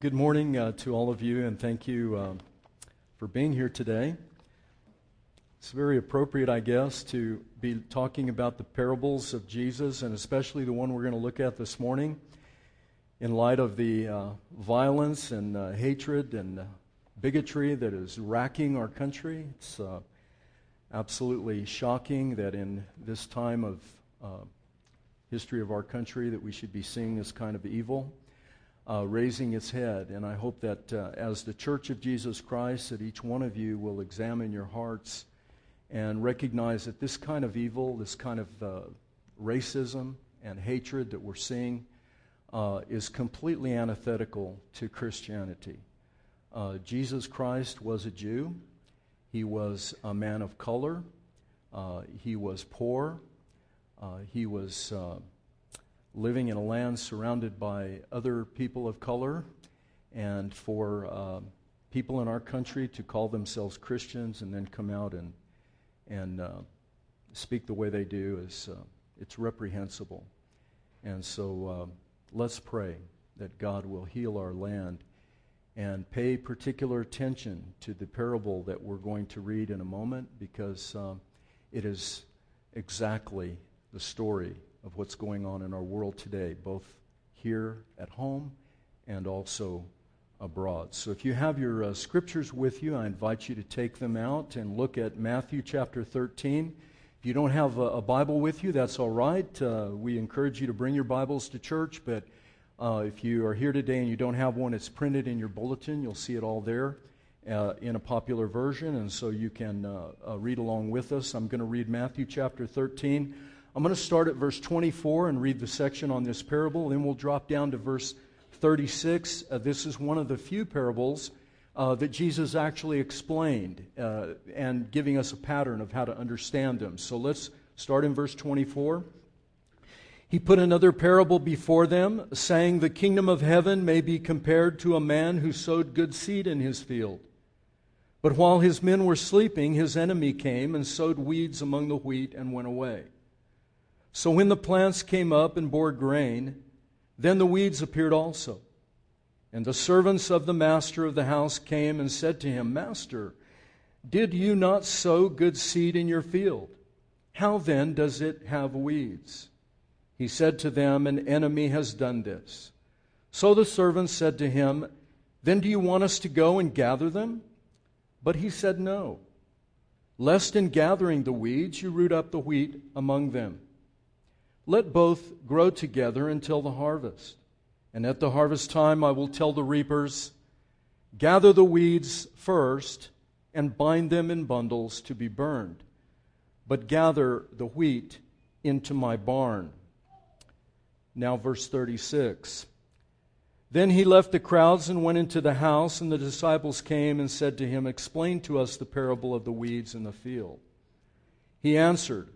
Good morning uh, to all of you, and thank you uh, for being here today. It's very appropriate, I guess, to be talking about the parables of Jesus, and especially the one we're going to look at this morning, in light of the uh, violence and uh, hatred and uh, bigotry that is racking our country. It's uh, absolutely shocking that in this time of history of our country that we should be seeing this kind of evil uh, raising its head. And I hope that uh, as the Church of Jesus Christ, that each one of you will examine your hearts and recognize that this kind of evil, this kind of uh, racism and hatred that we're seeing, uh, is completely antithetical to Christianity. Uh, Jesus Christ was a Jew. He was a man of color. Uh, he was poor. he was living in a land surrounded by other people of color, and for uh, people in our country to call themselves Christians and then come out and and uh, speak the way they do is uh, it's reprehensible. And so uh, let's pray that God will heal our land and pay particular attention to the parable that we're going to read in a moment because um, it is exactly the story of what's going on in our world today, both here at home and also abroad. So if you have your uh, scriptures with you, I invite you to take them out and look at Matthew chapter 13. If you don't have a, a Bible with you, that's all right. Uh, we encourage you to bring your Bibles to church, but uh, if you are here today and you don't have one, it's printed in your bulletin. You'll see it all there uh, in a popular version, and so you can uh, uh, read along with us. I'm going to read Matthew chapter 13. I'm going to start at verse 24 and read the section on this parable. Then we'll drop down to verse 36. Uh, this is one of the few parables uh, that Jesus actually explained uh, and giving us a pattern of how to understand them. So let's start in verse 24. He put another parable before them, saying, The kingdom of heaven may be compared to a man who sowed good seed in his field. But while his men were sleeping, his enemy came and sowed weeds among the wheat and went away. So when the plants came up and bore grain, then the weeds appeared also. And the servants of the master of the house came and said to him, Master, did you not sow good seed in your field? How then does it have weeds? He said to them, An enemy has done this. So the servants said to him, Then do you want us to go and gather them? But he said, No, lest in gathering the weeds you root up the wheat among them. Let both grow together until the harvest. And at the harvest time, I will tell the reapers, Gather the weeds first and bind them in bundles to be burned, but gather the wheat into my barn. Now, verse 36. Then he left the crowds and went into the house, and the disciples came and said to him, Explain to us the parable of the weeds in the field. He answered,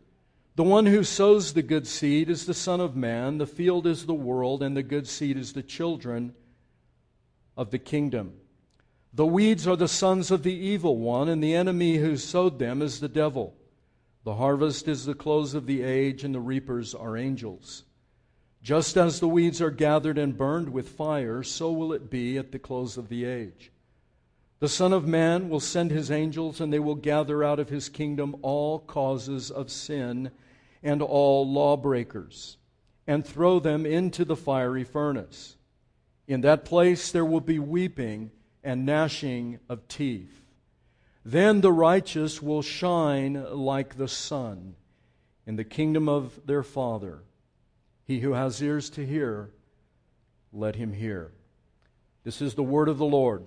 the one who sows the good seed is the Son of Man, the field is the world, and the good seed is the children of the kingdom. The weeds are the sons of the evil one, and the enemy who sowed them is the devil. The harvest is the close of the age, and the reapers are angels. Just as the weeds are gathered and burned with fire, so will it be at the close of the age. The Son of Man will send his angels, and they will gather out of his kingdom all causes of sin and all lawbreakers, and throw them into the fiery furnace. In that place there will be weeping and gnashing of teeth. Then the righteous will shine like the sun in the kingdom of their Father. He who has ears to hear, let him hear. This is the word of the Lord.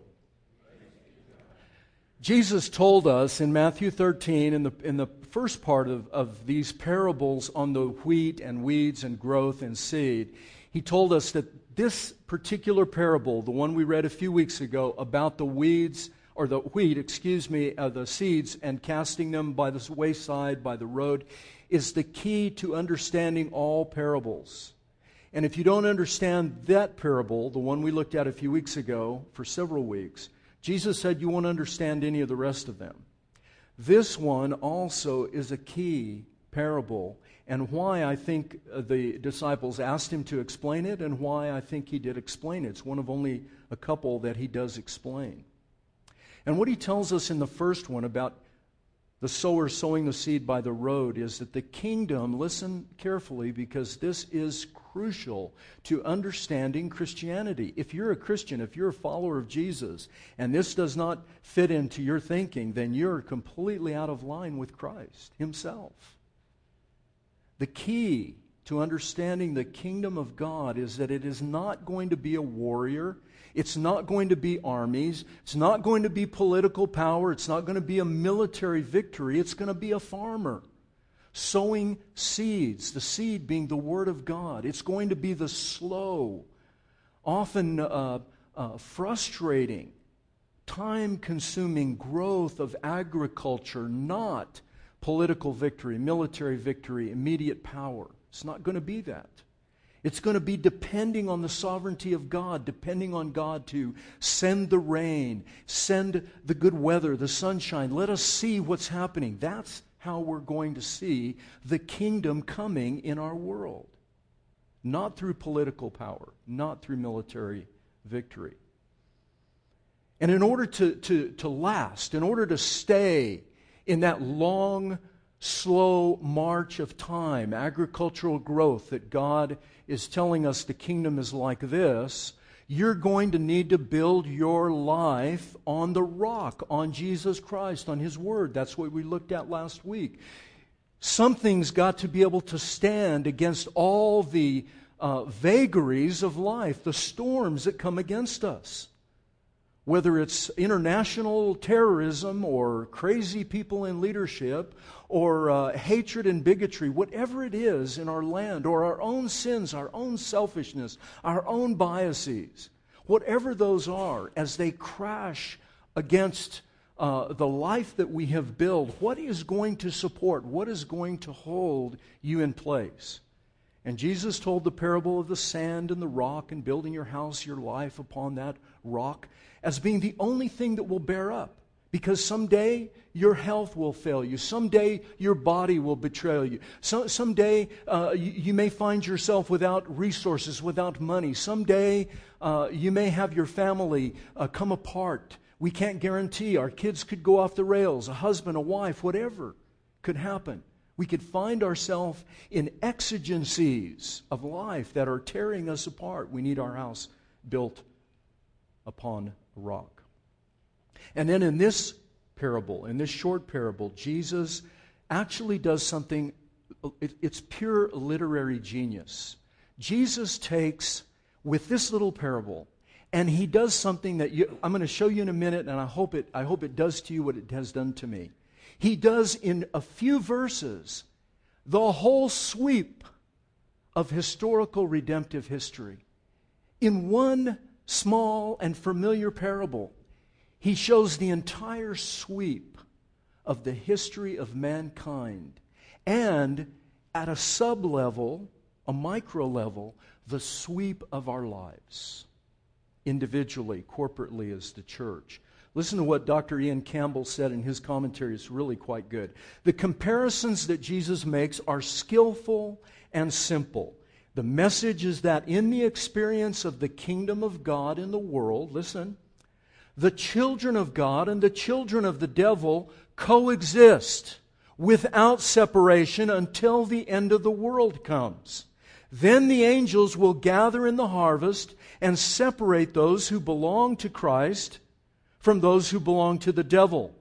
Jesus told us in Matthew 13, in the, in the first part of, of these parables on the wheat and weeds and growth and seed, he told us that this particular parable, the one we read a few weeks ago about the weeds, or the wheat, excuse me, uh, the seeds and casting them by the wayside, by the road, is the key to understanding all parables. And if you don't understand that parable, the one we looked at a few weeks ago for several weeks, Jesus said you won't understand any of the rest of them. This one also is a key parable, and why I think uh, the disciples asked him to explain it, and why I think he did explain it. It's one of only a couple that he does explain. And what he tells us in the first one about the sower sowing the seed by the road is that the kingdom, listen carefully because this is crucial to understanding Christianity. If you're a Christian, if you're a follower of Jesus, and this does not fit into your thinking, then you're completely out of line with Christ Himself. The key to understanding the kingdom of God is that it is not going to be a warrior. It's not going to be armies. It's not going to be political power. It's not going to be a military victory. It's going to be a farmer sowing seeds, the seed being the Word of God. It's going to be the slow, often uh, uh, frustrating, time consuming growth of agriculture, not political victory, military victory, immediate power. It's not going to be that. It's going to be depending on the sovereignty of God, depending on God to send the rain, send the good weather, the sunshine. Let us see what's happening. That's how we're going to see the kingdom coming in our world. Not through political power, not through military victory. And in order to, to, to last, in order to stay in that long slow march of time, agricultural growth that God is telling us the kingdom is like this, you're going to need to build your life on the rock, on Jesus Christ, on His Word. That's what we looked at last week. Something's got to be able to stand against all the uh, vagaries of life, the storms that come against us whether it's international terrorism or crazy people in leadership or uh, hatred and bigotry, whatever it is in our land, or our own sins, our own selfishness, our own biases, whatever those are, as they crash against uh, the life that we have built, what is going to support, what is going to hold you in place? And Jesus told the parable of the sand and the rock and building your house, your life upon that rock, as being the only thing that will bear up. Because someday your health will fail you. Someday your body will betray you. So, someday uh, you, you, may find yourself without resources, without money. Someday uh, you may have your family uh, come apart. We can't guarantee. Our kids could go off the rails, a husband, a wife, whatever could happen. We could find ourselves in exigencies of life that are tearing us apart. We need our house built upon rock. And then in this parable, in this short parable, Jesus actually does something, it's pure literary genius. Jesus takes, with this little parable, and he does something that you, I'm going to show you in a minute, and I hope, it, I hope it does to you what it has done to me. He does in a few verses the whole sweep of historical redemptive history. In one small and familiar parable, he shows the entire sweep of the history of mankind and at a sub level, a micro level, the sweep of our lives, individually, corporately, as the church. Listen to what Dr. Ian Campbell said in his commentary. It's really quite good. The comparisons that Jesus makes are skillful and simple. The message is that in the experience of the kingdom of God in the world, listen, the children of God and the children of the devil coexist without separation until the end of the world comes. Then the angels will gather in the harvest and separate those who belong to Christ from those who belong to the devil.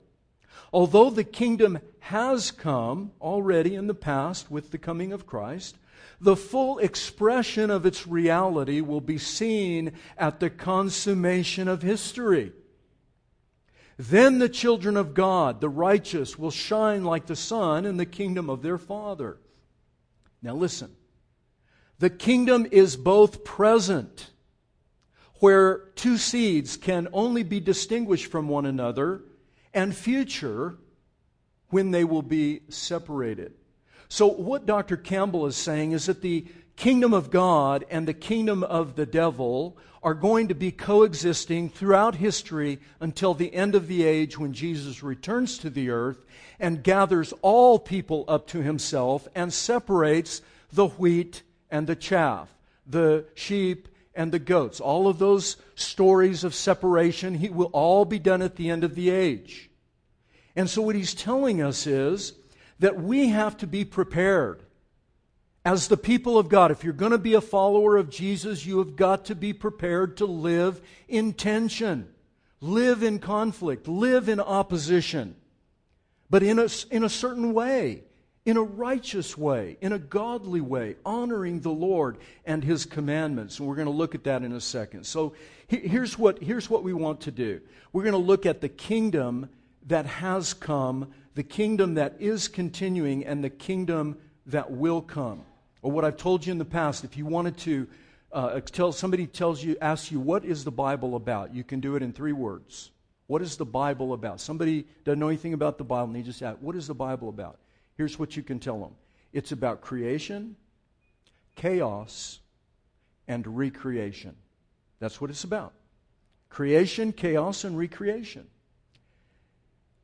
Although the kingdom has come already in the past with the coming of Christ, the full expression of its reality will be seen at the consummation of history. Then the children of God, the righteous, will shine like the sun in the kingdom of their Father. Now listen. The kingdom is both present, where two seeds can only be distinguished from one another, and future, when they will be separated. So, what Dr. Campbell is saying is that the kingdom of God and the kingdom of the devil are going to be coexisting throughout history until the end of the age when Jesus returns to the earth and gathers all people up to himself and separates the wheat and the chaff, the sheep and the goats. All of those stories of separation he will all be done at the end of the age. And so what he's telling us is that we have to be prepared as the people of God, if you're going to be a follower of Jesus, you have got to be prepared to live in tension, live in conflict, live in opposition, but in a, in a certain way, in a righteous way, in a godly way, honoring the Lord and His commandments. And we're going to look at that in a second. So here's what, here's what we want to do we're going to look at the kingdom that has come, the kingdom that is continuing, and the kingdom that will come or what I've told you in the past, if you wanted to uh, tell somebody tells you, asks you, what is the Bible about? You can do it in three words. What is the Bible about? Somebody doesn't know anything about the Bible and they just ask, what is the Bible about? Here's what you can tell them it's about creation, chaos, and recreation. That's what it's about creation, chaos, and recreation.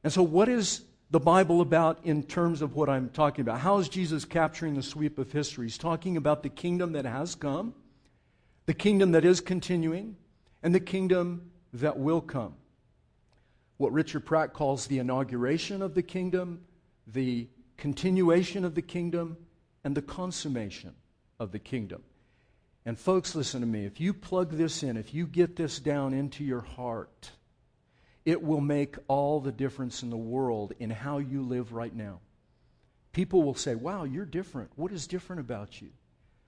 And so, what is the Bible about in terms of what I'm talking about. How is Jesus capturing the sweep of history? He's talking about the kingdom that has come, the kingdom that is continuing, and the kingdom that will come. What Richard Pratt calls the inauguration of the kingdom, the continuation of the kingdom, and the consummation of the kingdom. And, folks, listen to me. If you plug this in, if you get this down into your heart, it will make all the difference in the world in how you live right now. People will say, Wow, you're different. What is different about you?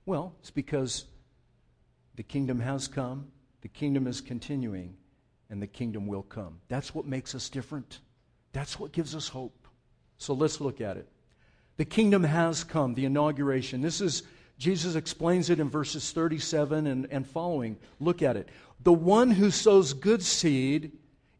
Well, it's because the kingdom has come, the kingdom is continuing, and the kingdom will come. That's what makes us different. That's what gives us hope. So let's look at it. The kingdom has come, the inauguration. This is, Jesus explains it in verses 37 and, and following. Look at it. The one who sows good seed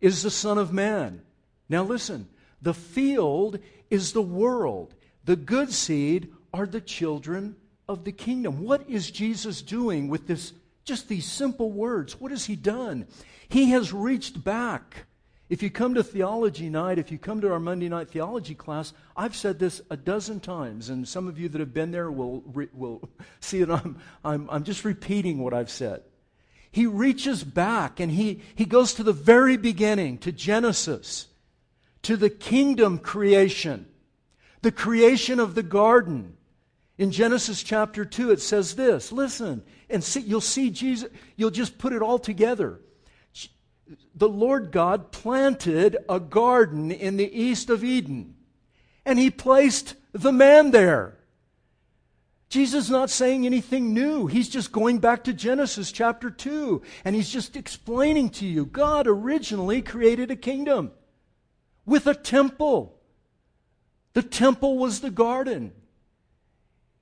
is the Son of Man. Now listen, the field is the world. The good seed are the children of the kingdom. What is Jesus doing with this just these simple words? What has he done? He has reached back. If you come to theology night, if you come to our Monday night theology class, I've said this a dozen times, and some of you that have been there will, will see that I'm, I'm, I'm just repeating what I've said he reaches back and he, he goes to the very beginning, to Genesis, to the kingdom creation, the creation of the garden. In Genesis chapter 2, it says this listen, and see, you'll see Jesus, you'll just put it all together. The Lord God planted a garden in the east of Eden, and he placed the man there. Jesus is not saying anything new. He's just going back to Genesis chapter 2, and he's just explaining to you God originally created a kingdom with a temple. The temple was the garden.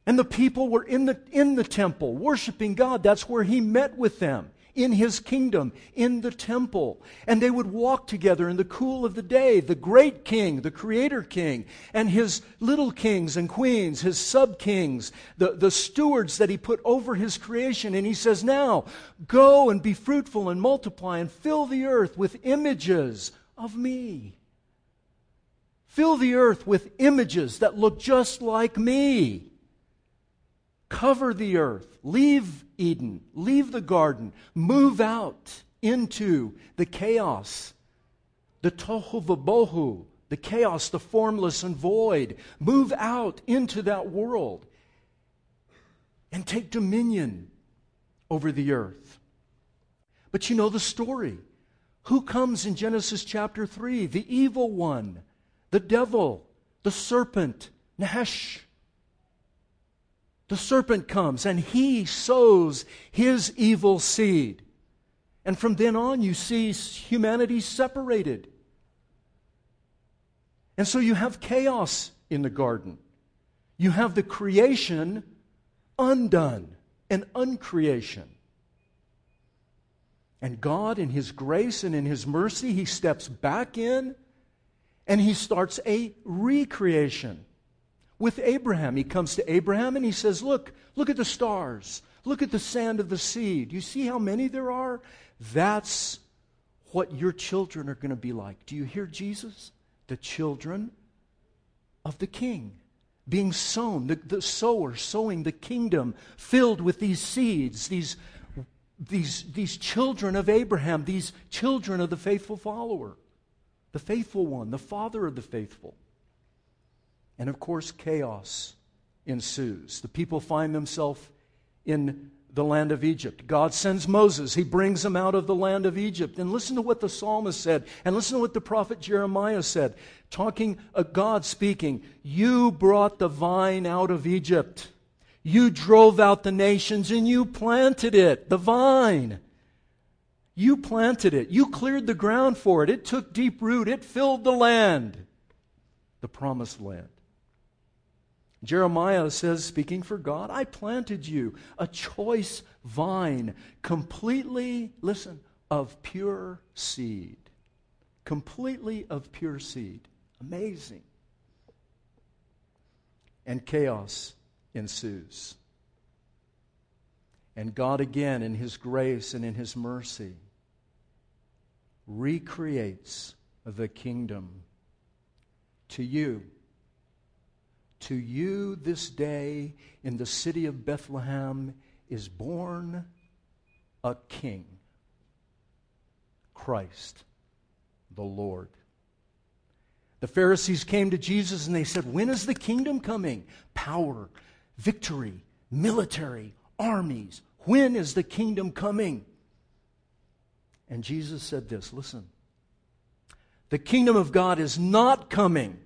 And the people were in the, in the temple, worshiping God. That's where he met with them in his kingdom, in the temple. And they would walk together in the cool of the day, the great king, the creator king, and his little kings and queens, his sub kings, the, the stewards that he put over his creation. And he says, Now go and be fruitful and multiply and fill the earth with images of me. Fill the earth with images that look just like me. Cover the earth. Leave Eden. Leave the garden. Move out into the chaos, the tohu vabohu, the chaos, the formless and void. Move out into that world and take dominion over the earth. But you know the story. Who comes in Genesis chapter 3? The evil one, the devil, the serpent, Nahash the serpent comes and he sows his evil seed. And from then on, you see humanity separated. And so you have chaos in the garden. You have the creation undone, and uncreation. And God, in His grace and in His mercy, He steps back in and He starts a recreation. With Abraham. He comes to Abraham and he says, Look, look at the stars. Look at the sand of the sea. Do you see how many there are? That's what your children are going to be like. Do you hear Jesus? The children of the king being sown, the, the sower sowing the kingdom filled with these seeds, these, these, these children of Abraham, these children of the faithful follower, the faithful one, the father of the faithful. And of course, chaos ensues. The people find themselves in the land of Egypt. God sends Moses. He brings them out of the land of Egypt. And listen to what the psalmist said, and listen to what the prophet Jeremiah said. Talking, uh, God speaking, You brought the vine out of Egypt. You drove out the nations and you planted it, the vine. You planted it. You cleared the ground for it. It took deep root. It filled the land, the promised land. Jeremiah says, speaking for God, I planted you a choice vine, completely, listen, of pure seed. Completely of pure seed. Amazing. And chaos ensues. And God, again, in His grace and in His mercy, recreates the kingdom to you to you this day in the city of Bethlehem is born a king, Christ the Lord. The Pharisees came to Jesus and they said, When is the kingdom coming? Power, victory, military, armies. When is the kingdom coming? And Jesus said this listen, the kingdom of God is not coming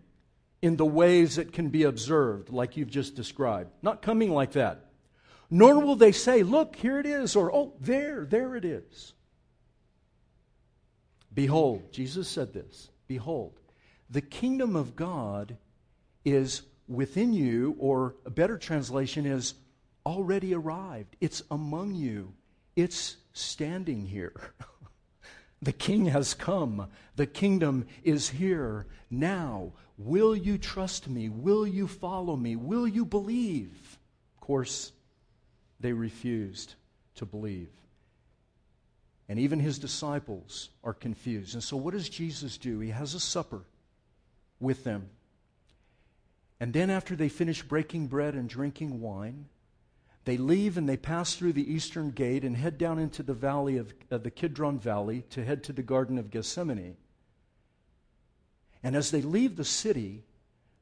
in the ways that can be observed, like you've just described. Not coming like that. Nor will they say, Look, here it is, or Oh, there, there it is. Behold, Jesus said this Behold, the kingdom of God is within you, or a better translation is already arrived. It's among you, it's standing here. the king has come, the kingdom is here now. Will you trust me? Will you follow me? Will you believe? Of course, they refused to believe. And even his disciples are confused. And so, what does Jesus do? He has a supper with them. And then, after they finish breaking bread and drinking wine, they leave and they pass through the eastern gate and head down into the valley of, the Kidron Valley to head to the Garden of Gethsemane. And as they leave the city,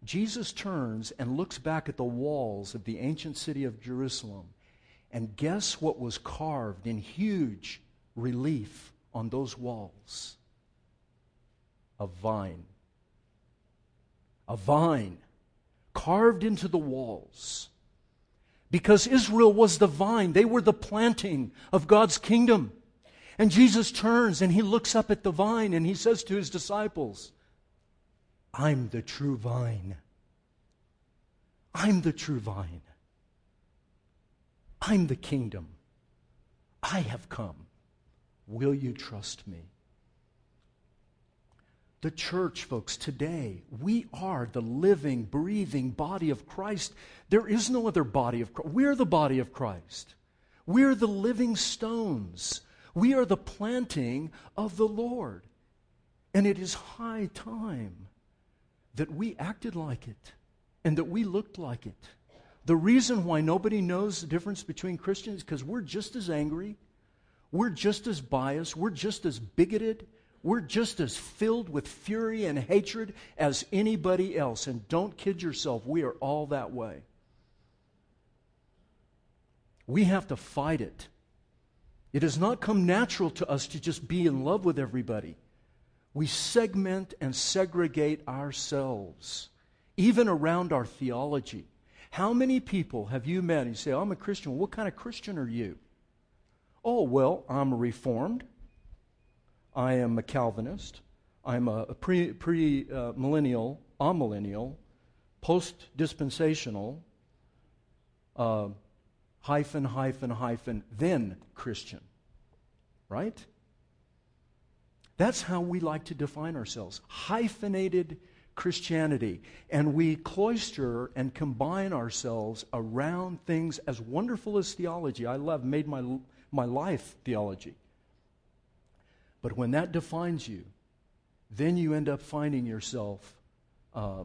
Jesus turns and looks back at the walls of the ancient city of Jerusalem. And guess what was carved in huge relief on those walls? A vine. A vine carved into the walls. Because Israel was the vine, they were the planting of God's kingdom. And Jesus turns and he looks up at the vine and he says to his disciples, I'm the true vine. I'm the true vine. I'm the kingdom. I have come. Will you trust me? The church, folks, today, we are the living, breathing body of Christ. There is no other body of Christ. We're the body of Christ. We're the living stones. We are the planting of the Lord. And it is high time that we acted like it and that we looked like it. The reason why nobody knows the difference between Christians is because we're just as angry, we're just as biased, we're just as bigoted, we're just as filled with fury and hatred as anybody else. And don't kid yourself, we are all that way. We have to fight it. It has not come natural to us to just be in love with everybody we segment and segregate ourselves, even around our theology. How many people have you met? You say, oh, I'm a Christian. what kind of Christian are you? Oh, well, I'm a Reformed. I am a Calvinist. I'm a pre, pre uh, millennial, amillennial, post dispensational, uh, hyphen, hyphen, hyphen, then Christian. Right? That's how we like to define ourselves hyphenated Christianity. And we cloister and combine ourselves around things as wonderful as theology. I love, made my, my life theology. But when that defines you, then you end up finding yourself uh,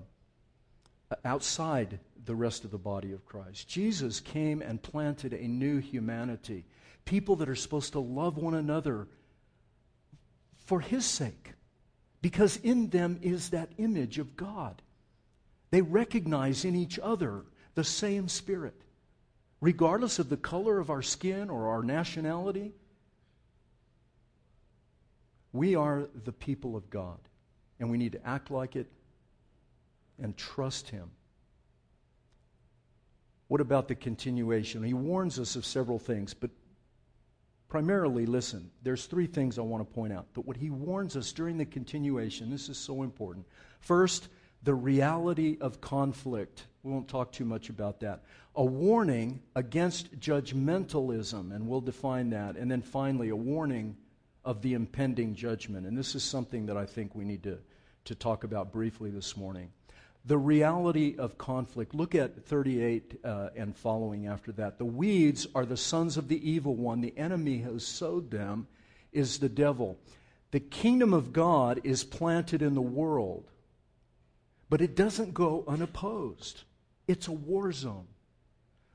outside the rest of the body of Christ. Jesus came and planted a new humanity, people that are supposed to love one another for His sake, because in them is that image of God. They recognize in each other the same Spirit. Regardless of the color of our skin or our nationality, we are the people of God, and we need to act like it and trust Him. What about the continuation? He warns us of several things, but primarily, listen, there's three things I want to point out. But what he warns us during the continuation, this is so important. First, the reality of conflict. We won't talk too much about that. A warning against judgmentalism, and we'll define that. And then finally, a warning of the impending judgment. And this is something that I think we need to, to talk about briefly this morning the reality of conflict. Look at 38 uh, and following after that. The weeds are the sons of the evil one. The enemy who sowed them is the devil. The kingdom of God is planted in the world, but it doesn't go unopposed. It's a war zone.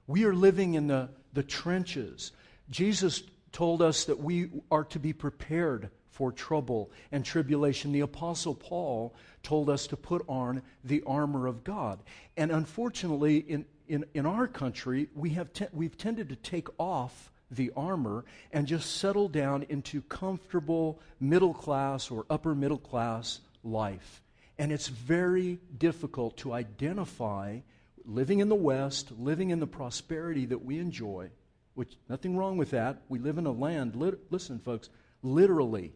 We are living in the, the trenches. Jesus told us that we are to be prepared for trouble and tribulation. The Apostle Paul told us to put on the armor of God. And unfortunately, in, in, in our country, we have te- we've tended to take off the armor and just settle down into comfortable middle class or upper middle class life. And it's very difficult to identify living in the West, living in the prosperity that we enjoy, which nothing wrong with that. We live in a land, listen, folks, literally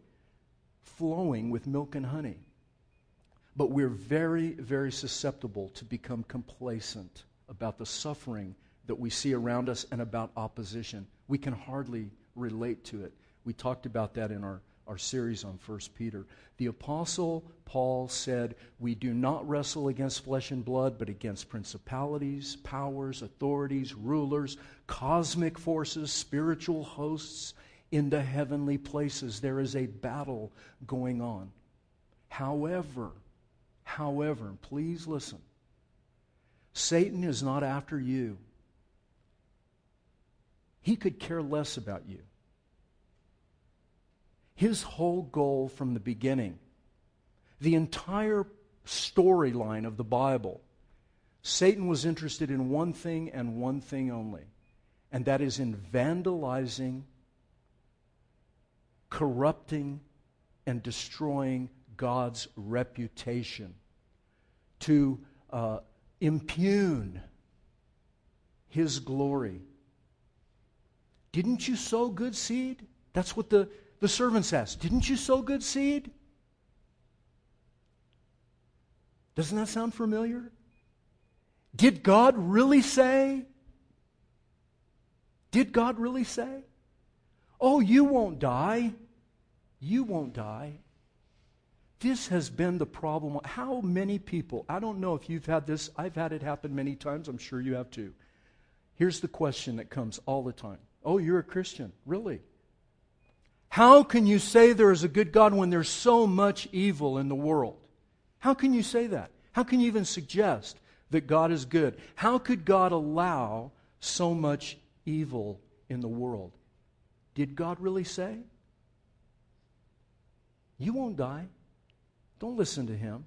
flowing with milk and honey. But we're very, very susceptible to become complacent about the suffering that we see around us and about opposition. We can hardly relate to it. We talked about that in our, our series on 1 Peter. The Apostle Paul said, We do not wrestle against flesh and blood, but against principalities, powers, authorities, rulers, cosmic forces, spiritual hosts in the heavenly places. There is a battle going on. However, however, please listen. Satan is not after you. He could care less about you. His whole goal from the beginning, the entire storyline of the Bible, Satan was interested in one thing and one thing only, and that is in vandalizing corrupting and destroying God's reputation, to uh, impugn His glory. Didn't you sow good seed? That's what the, the servants asked. Didn't you sow good seed? Doesn't that sound familiar? Did God really say? Did God really say? Oh, you won't die. You won't die. This has been the problem. How many people, I don't know if you've had this, I've had it happen many times, I'm sure you have too. Here's the question that comes all the time Oh, you're a Christian. Really? How can you say there is a good God when there's so much evil in the world? How can you say that? How can you even suggest that God is good? How could God allow so much evil in the world? Did God really say? You won't die. Don't listen to him.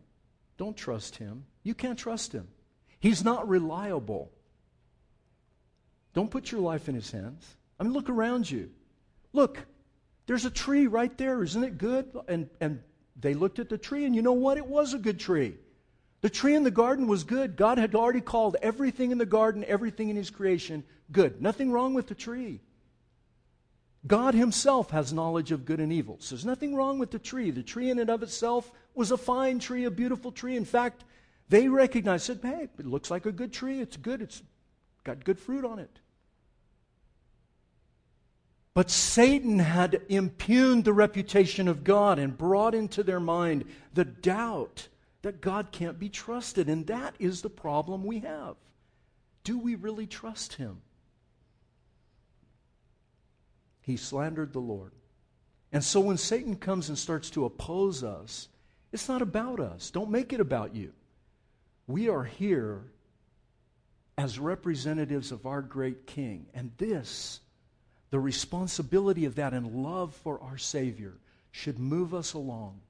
Don't trust him. You can't trust him. He's not reliable. Don't put your life in his hands. I mean, look around you. Look, there's a tree right there. Isn't it good? And, and they looked at the tree, and you know what? It was a good tree. The tree in the garden was good. God had already called everything in the garden, everything in his creation, good. Nothing wrong with the tree. God Himself has knowledge of good and evil. So there's nothing wrong with the tree. The tree in and of itself was a fine tree, a beautiful tree. In fact, they recognized, said, hey, it looks like a good tree. It's good. It's got good fruit on it. But Satan had impugned the reputation of God and brought into their mind the doubt that God can't be trusted. And that is the problem we have. Do we really trust him? He slandered the Lord. And so when Satan comes and starts to oppose us, it's not about us. Don't make it about you. We are here as representatives of our great King. And this, the responsibility of that and love for our Savior, should move us along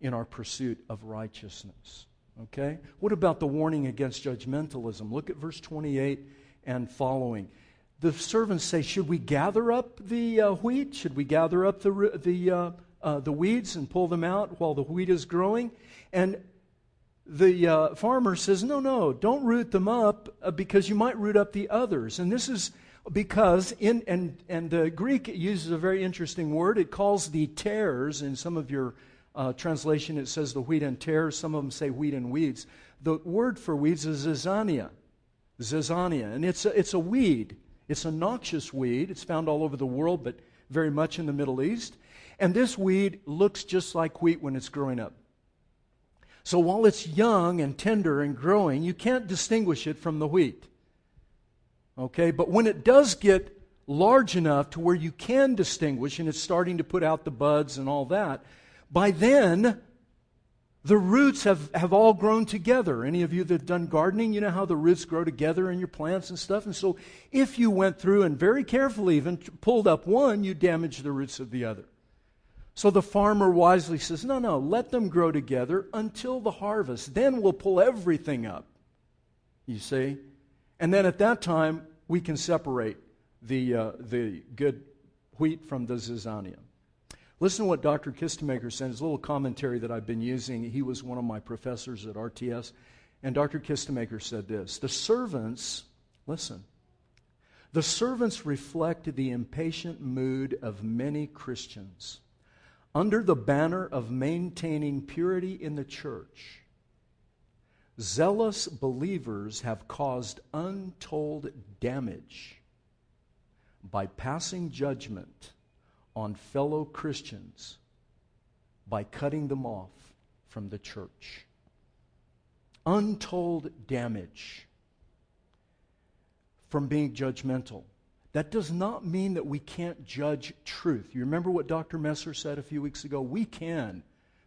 in our pursuit of righteousness. Okay? What about the warning against judgmentalism? Look at verse 28 and following. The servants say, Should we gather up the uh, wheat? Should we gather up the, the, uh, uh, the weeds and pull them out while the wheat is growing? And the uh, farmer says, No, no, don't root them up uh, because you might root up the others. And this is because in and and the Greek uses a very interesting word. It calls the tares in some of your uh, translation. It says the wheat and tares. Some of them say wheat and weeds. The word for weeds is zizania, zizania, and it's a, it's a weed. It's a noxious weed. It's found all over the world, but very much in the Middle East. And this weed looks just like wheat when it's growing up. So while it's young and tender and growing, you can't distinguish it from the wheat. Okay, but when it does get large enough to where you can distinguish and it's starting to put out the buds and all that, by then the roots have, have all grown together. Any of you that have done gardening, you know how the roots grow together in your plants and stuff. And so if you went through and very carefully even pulled up one, you damage the roots of the other. So the farmer wisely says, No, no, let them grow together until the harvest. Then we'll pull everything up. You see? And then at that time, we can separate the, uh, the good wheat from the zizania. Listen to what Dr. Kistemaker said, his little commentary that I've been using. He was one of my professors at RTS. And Dr. Kistemaker said this The servants, listen, the servants reflect the impatient mood of many Christians. Under the banner of maintaining purity in the church, zealous believers have caused untold damage by passing judgment on fellow Christians by cutting them off from the church. Untold damage from being judgmental. That does not mean that we can't judge truth. You remember what Dr. Messer said a few weeks ago? We can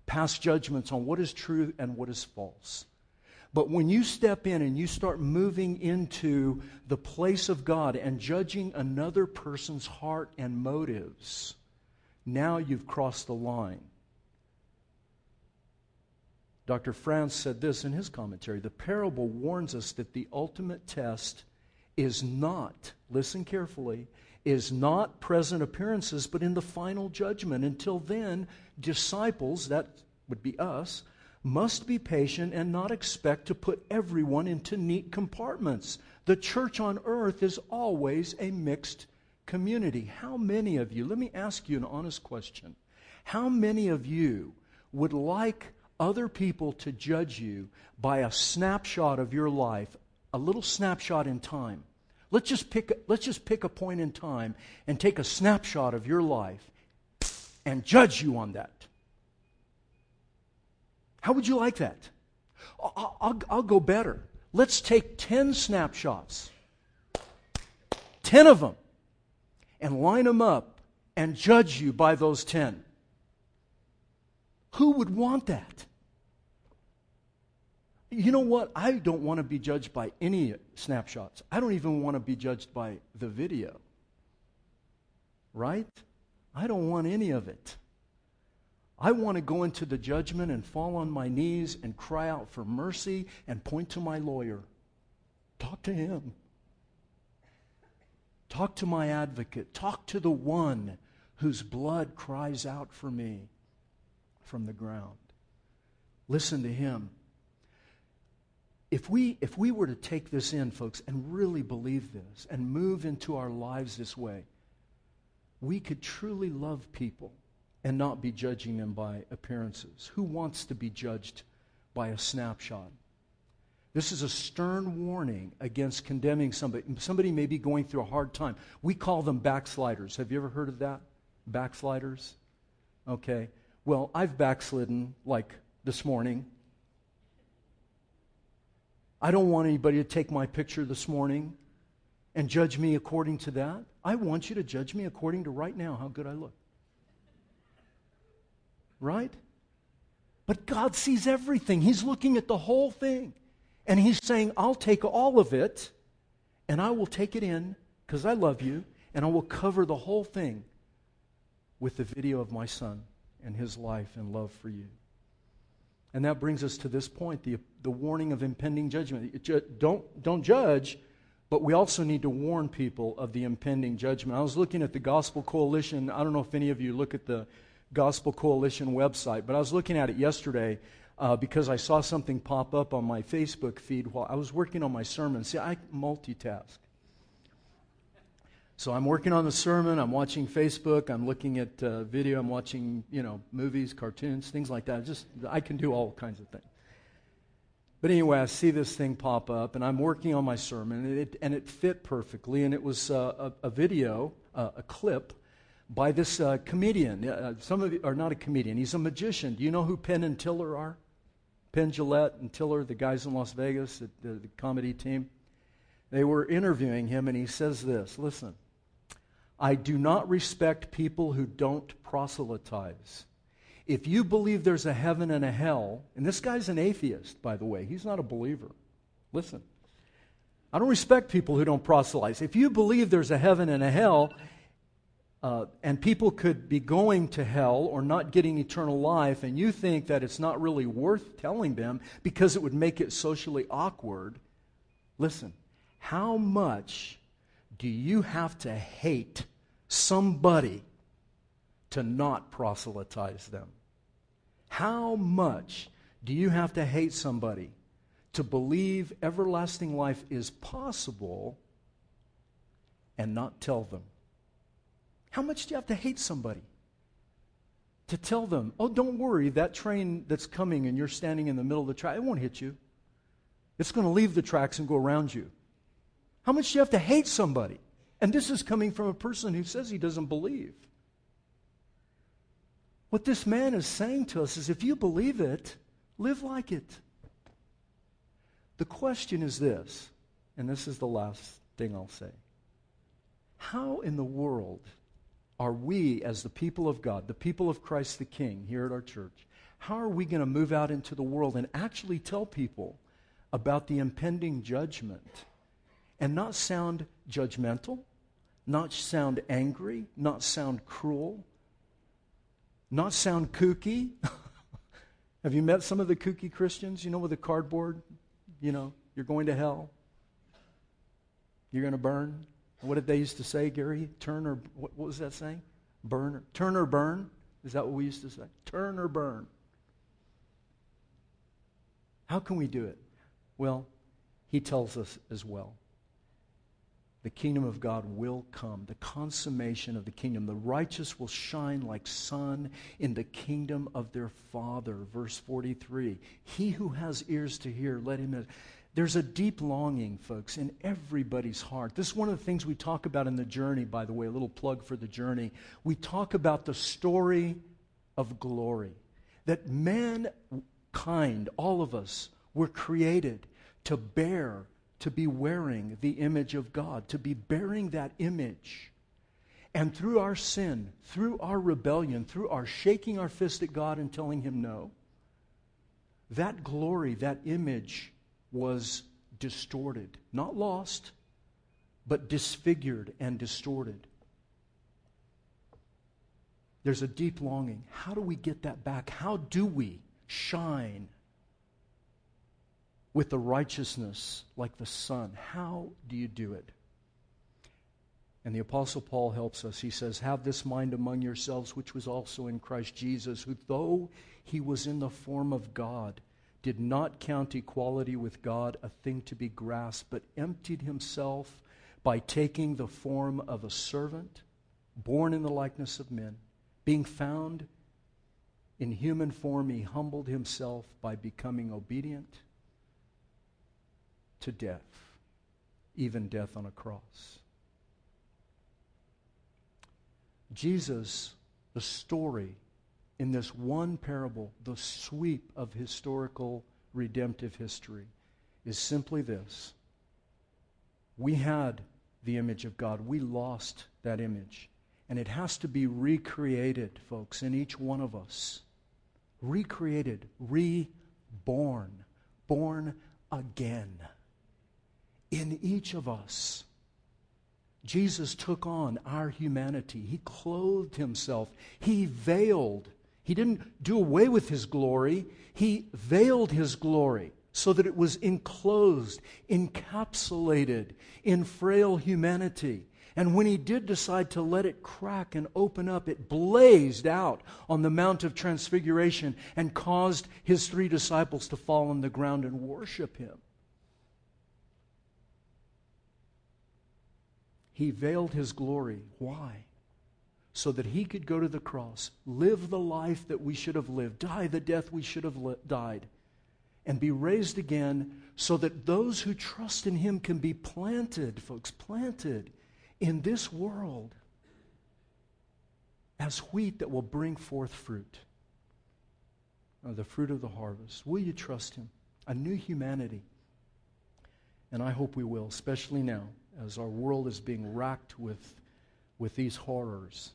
pass judgments on what is true and what is false. But when you step in and you start moving into the place of God and judging another person's heart and motives, now you've crossed the line. Dr. France said this in his commentary the parable warns us that the ultimate test is not, listen carefully, is not present appearances, but in the final judgment. Until then, disciples, that would be us, must be patient and not expect to put everyone into neat compartments. The church on earth is always a mixed community. How many of you, let me ask you an honest question. How many of you would like other people to judge you by a snapshot of your life, a little snapshot in time? Let's just pick, let's just pick a point in time and take a snapshot of your life and judge you on that. How would you like that? I'll, I'll, I'll go better. Let's take 10 snapshots, 10 of them, and line them up and judge you by those 10. Who would want that? You know what? I don't want to be judged by any snapshots. I don't even want to be judged by the video. Right? I don't want any of it. I want to go into the judgment and fall on my knees and cry out for mercy and point to my lawyer. Talk to him. Talk to my advocate. Talk to the one whose blood cries out for me from the ground. Listen to him. If we, if we were to take this in, folks, and really believe this and move into our lives this way, we could truly love people and not be judging them by appearances. Who wants to be judged by a snapshot? This is a stern warning against condemning somebody. Somebody may be going through a hard time. We call them backsliders. Have you ever heard of that? Backsliders? Okay. Well, I've backslidden like this morning. I don't want anybody to take my picture this morning and judge me according to that. I want you to judge me according to right now how good I look. Right? But God sees everything. He's looking at the whole thing. And He's saying, I'll take all of it and I will take it in because I love you and I will cover the whole thing with the video of my son and his life and love for you. And that brings us to this point the, the warning of impending judgment. Don't, don't judge, but we also need to warn people of the impending judgment. I was looking at the Gospel Coalition. I don't know if any of you look at the Gospel Coalition website, but I was looking at it yesterday uh, because I saw something pop up on my Facebook feed while I was working on my sermon. See, I multitask. So I'm working on the sermon, I'm watching Facebook, I'm looking at uh, video, I'm watching, you know, movies, cartoons, things like that. Just I can do all kinds of things. But anyway, I see this thing pop up, and I'm working on my sermon, and it, and it fit perfectly. And it was uh, a, a, video, uh, a clip by this uh, comedian. Uh, some of you are not a comedian; he's a magician. Do you know who Penn and Teller are? Penn Jillette and Teller, the guys in Las Vegas, the, the comedy team. They were interviewing him, and he says this. Listen. I do not respect people who don't proselytize. If you believe there's a heaven and a hell, and this guy's an atheist, by the way, he's not a believer. Listen, I don't respect people who don't proselytize. If you believe there's a heaven and a hell, uh, and people could be going to hell or not getting eternal life, and you think that it's not really worth telling them because it would make it socially awkward, listen, how much do you have to hate somebody to not proselytize them? How much do you have to hate somebody to believe everlasting life is possible and not tell them? How much do you have to hate somebody to tell them, oh, don't worry, that train that's coming and you're standing in the middle of the track, it won't hit you. It's going to leave the tracks and go around you. How much do you have to hate somebody? And this is coming from a person who says he doesn't believe. What this man is saying to us is if you believe it, live like it. The question is this, and this is the last thing I'll say. How in the world are we, as the people of God, the people of Christ the King here at our church, how are we going to move out into the world and actually tell people about the impending judgment and not sound judgmental, not sound angry, not sound cruel, not sound kooky. Have you met some of the kooky Christians, you know, with a cardboard? You know, you're going to hell. You're going to burn. What did they used to say, Gary? Turn or, what, was that saying? Burn or, turn or burn? Is that what we used to say? Turn or burn. How can we do it? Well, he tells us as well the kingdom of God will come, the consummation of the kingdom. The righteous will shine like sun in the kingdom of their Father. Verse 43. He who has ears to hear, let him. There's a deep longing, folks, in everybody's heart. This is one of the things we talk about in the journey, by the way, a little plug for the journey. We talk about the story of glory. That mankind, all of us, were created to bear to be wearing the image of God, to be bearing that image. And through our sin, through our rebellion, through our shaking our fist at God and telling Him no, that glory, that image was distorted. Not lost, but disfigured and distorted. There's a deep longing. How do we get that back? How do we shine with the righteousness like the sun. How do you do it? And the Apostle Paul helps us. He says, Have this mind among yourselves, which was also in Christ Jesus, who, though he was in the form of God, did not count equality with God a thing to be grasped, but emptied himself by taking the form of a servant, born in the likeness of men. Being found in human form, he humbled himself by becoming obedient to death, even death on a cross. Jesus, the story in this one parable, the sweep of historical redemptive history, is simply this we had the image of God, we lost that image. And it has to be recreated, folks, in each one of us. Recreated, reborn, born again. In each of us. Jesus took on our humanity. He clothed himself. He veiled. He didn't do away with his glory, he veiled his glory so that it was enclosed, encapsulated in frail humanity. And when he did decide to let it crack and open up, it blazed out on the Mount of Transfiguration and caused his three disciples to fall on the ground and worship him. He veiled his glory. Why? So that he could go to the cross, live the life that we should have lived, die the death we should have li- died, and be raised again so that those who trust in him can be planted, folks, planted in this world as wheat that will bring forth fruit. The fruit of the harvest. Will you trust him? A new humanity. And I hope we will, especially now as our world is being racked with, with these horrors.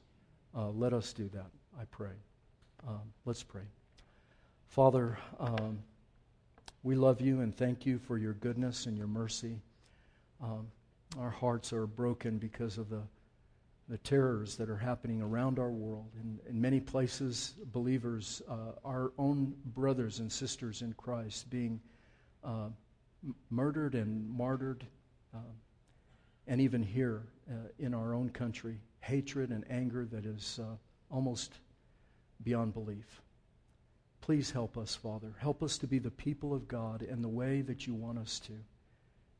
Uh, let us do that, I pray. Um, let's pray. Father, um, we love you and thank you for your goodness and your mercy. Um, our hearts are broken because of the, the terrors that are happening around our world. In, in many places, believers, uh, our own brothers and sisters in Christ, being uh, m- murdered and martyred. Uh, and even here uh, in our own country, hatred and anger that is uh, almost beyond belief. Please help us, Father. Help us to be the people of God in the way that you want us to,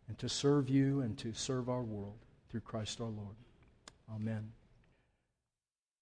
and to serve you and to serve our world through Christ our Lord. Amen.